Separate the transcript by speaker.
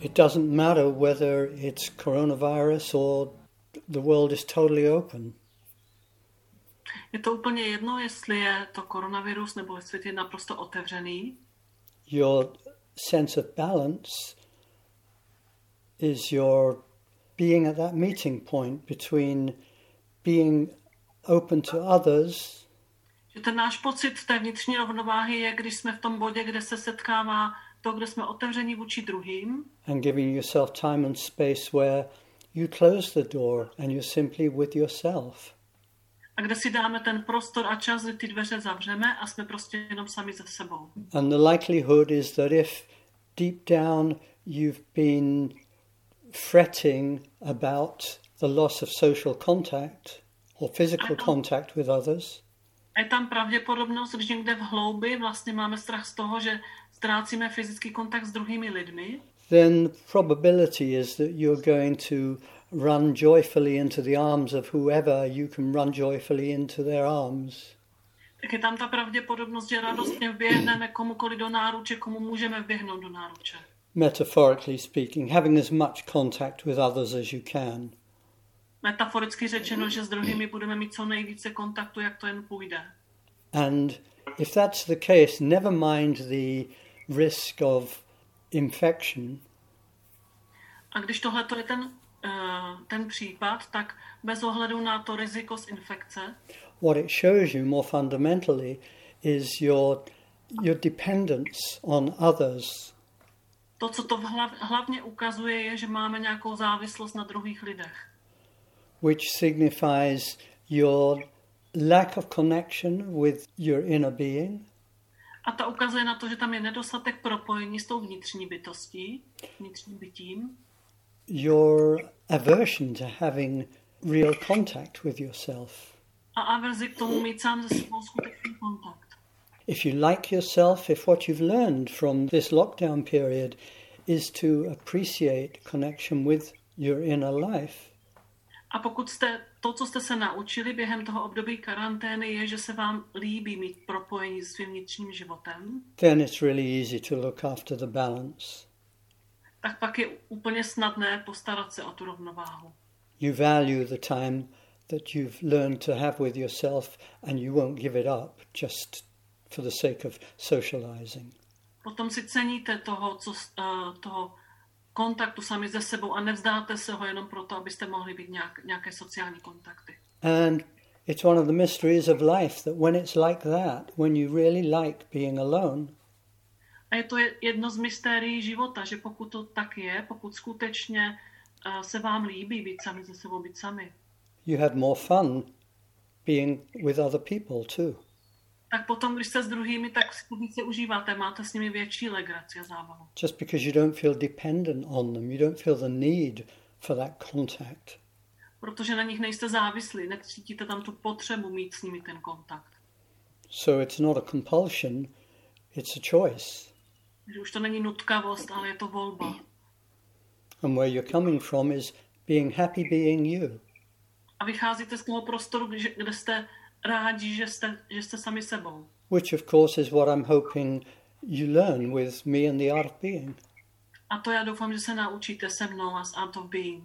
Speaker 1: It doesn't matter whether it's coronavirus or the world is totally open.
Speaker 2: Je to úplně jedno, jestli je to koronavirus nebo jestli je naprosto otevřený.
Speaker 1: Your sense of balance is your being at that meeting point between being open to others
Speaker 2: Že ten náš pocit té vnitřní rovnováhy je, když jsme v tom bodě, kde se setkává to, kde jsme otevření vůči druhým
Speaker 1: and giving yourself time and space where you close the door and you're simply with yourself.
Speaker 2: a kde si dáme ten prostor a čas, kdy ty dveře zavřeme a jsme prostě jenom sami ze sebou.
Speaker 1: And the likelihood is that if deep down you've been fretting about the loss of social contact or physical contact with others,
Speaker 2: je tam pravděpodobnost, když někde v hloubi vlastně máme strach z toho, že ztrácíme fyzický kontakt s druhými lidmi,
Speaker 1: then probability is that you're going to run joyfully into the arms of whoever you can run joyfully into their arms.
Speaker 2: tak je tam ta pravděpodobnost, že radostně vběhneme komukoli do náruče, komu můžeme vběhnout do náruče.
Speaker 1: Metaphorically speaking, having as much contact with others as you can.
Speaker 2: Metaforicky řečeno, že s druhými budeme mít co nejvíce kontaktu, jak to jen půjde.
Speaker 1: And if that's the case, never mind the risk of infection,
Speaker 2: A když tohle je ten, eh, ten případ, tak bez ohledu na to riziko z infekce,
Speaker 1: what it shows you more fundamentally is your, your dependence on others.
Speaker 2: to, co to hlav, hlavně ukazuje, je, že máme nějakou závislost na druhých lidech.
Speaker 1: Which signifies your lack of connection with your inner being,
Speaker 2: A ta ukazuje na to, že tam je nedostatek propojení s tou vnitřní bytostí, vnitřním bytím,
Speaker 1: your aversion to having real contact with yourself.
Speaker 2: a averzi k tomu mít sám ze sebou skutečný kontakt.
Speaker 1: If you like yourself, if what you've learned from this lockdown period is to appreciate connection with your inner life,
Speaker 2: A pokud jste, to, co jste se naučili během toho období karantény, je, že se vám líbí mít propojení s svým vnitřním životem,
Speaker 1: then it's really easy to look after the balance.
Speaker 2: tak pak je úplně snadné postarat se o tu rovnováhu.
Speaker 1: You value the time that you've learned to have with yourself and you won't give it up just for the sake of socializing.
Speaker 2: Potom si ceníte toho, co, eh, toho kontaktu sami ze sebou a nevzdáte se ho jenom proto, abyste mohli být nějak, nějaké sociální kontakty.
Speaker 1: And it's one of the mysteries of life that when it's like that, when you really like being alone,
Speaker 2: A je to je- jedno z mystérií života, že pokud to tak je, pokud skutečně eh, se vám líbí být sami ze sebou, být sami,
Speaker 1: you have more fun being with other people too.
Speaker 2: Tak potom, když jste s druhými, tak si to více užíváte, máte s nimi větší legraci a zábavu.
Speaker 1: Just because you don't feel dependent on them, you don't feel the need for that contact.
Speaker 2: Protože na nich nejste závislí, necítíte tam tu potřebu mít s nimi ten kontakt.
Speaker 1: So it's not a compulsion, it's a choice.
Speaker 2: Že už to není nutkavost, ale je to volba.
Speaker 1: And where you're coming from is being happy being you.
Speaker 2: A vycházíte z toho prostoru, kde, kde jste rádi, že jste, že jste sami sebou.
Speaker 1: which of course is what I'm hoping you learn with me and the art of being.
Speaker 2: A to já doufám, že se naučíte se mnou a s Art of Being.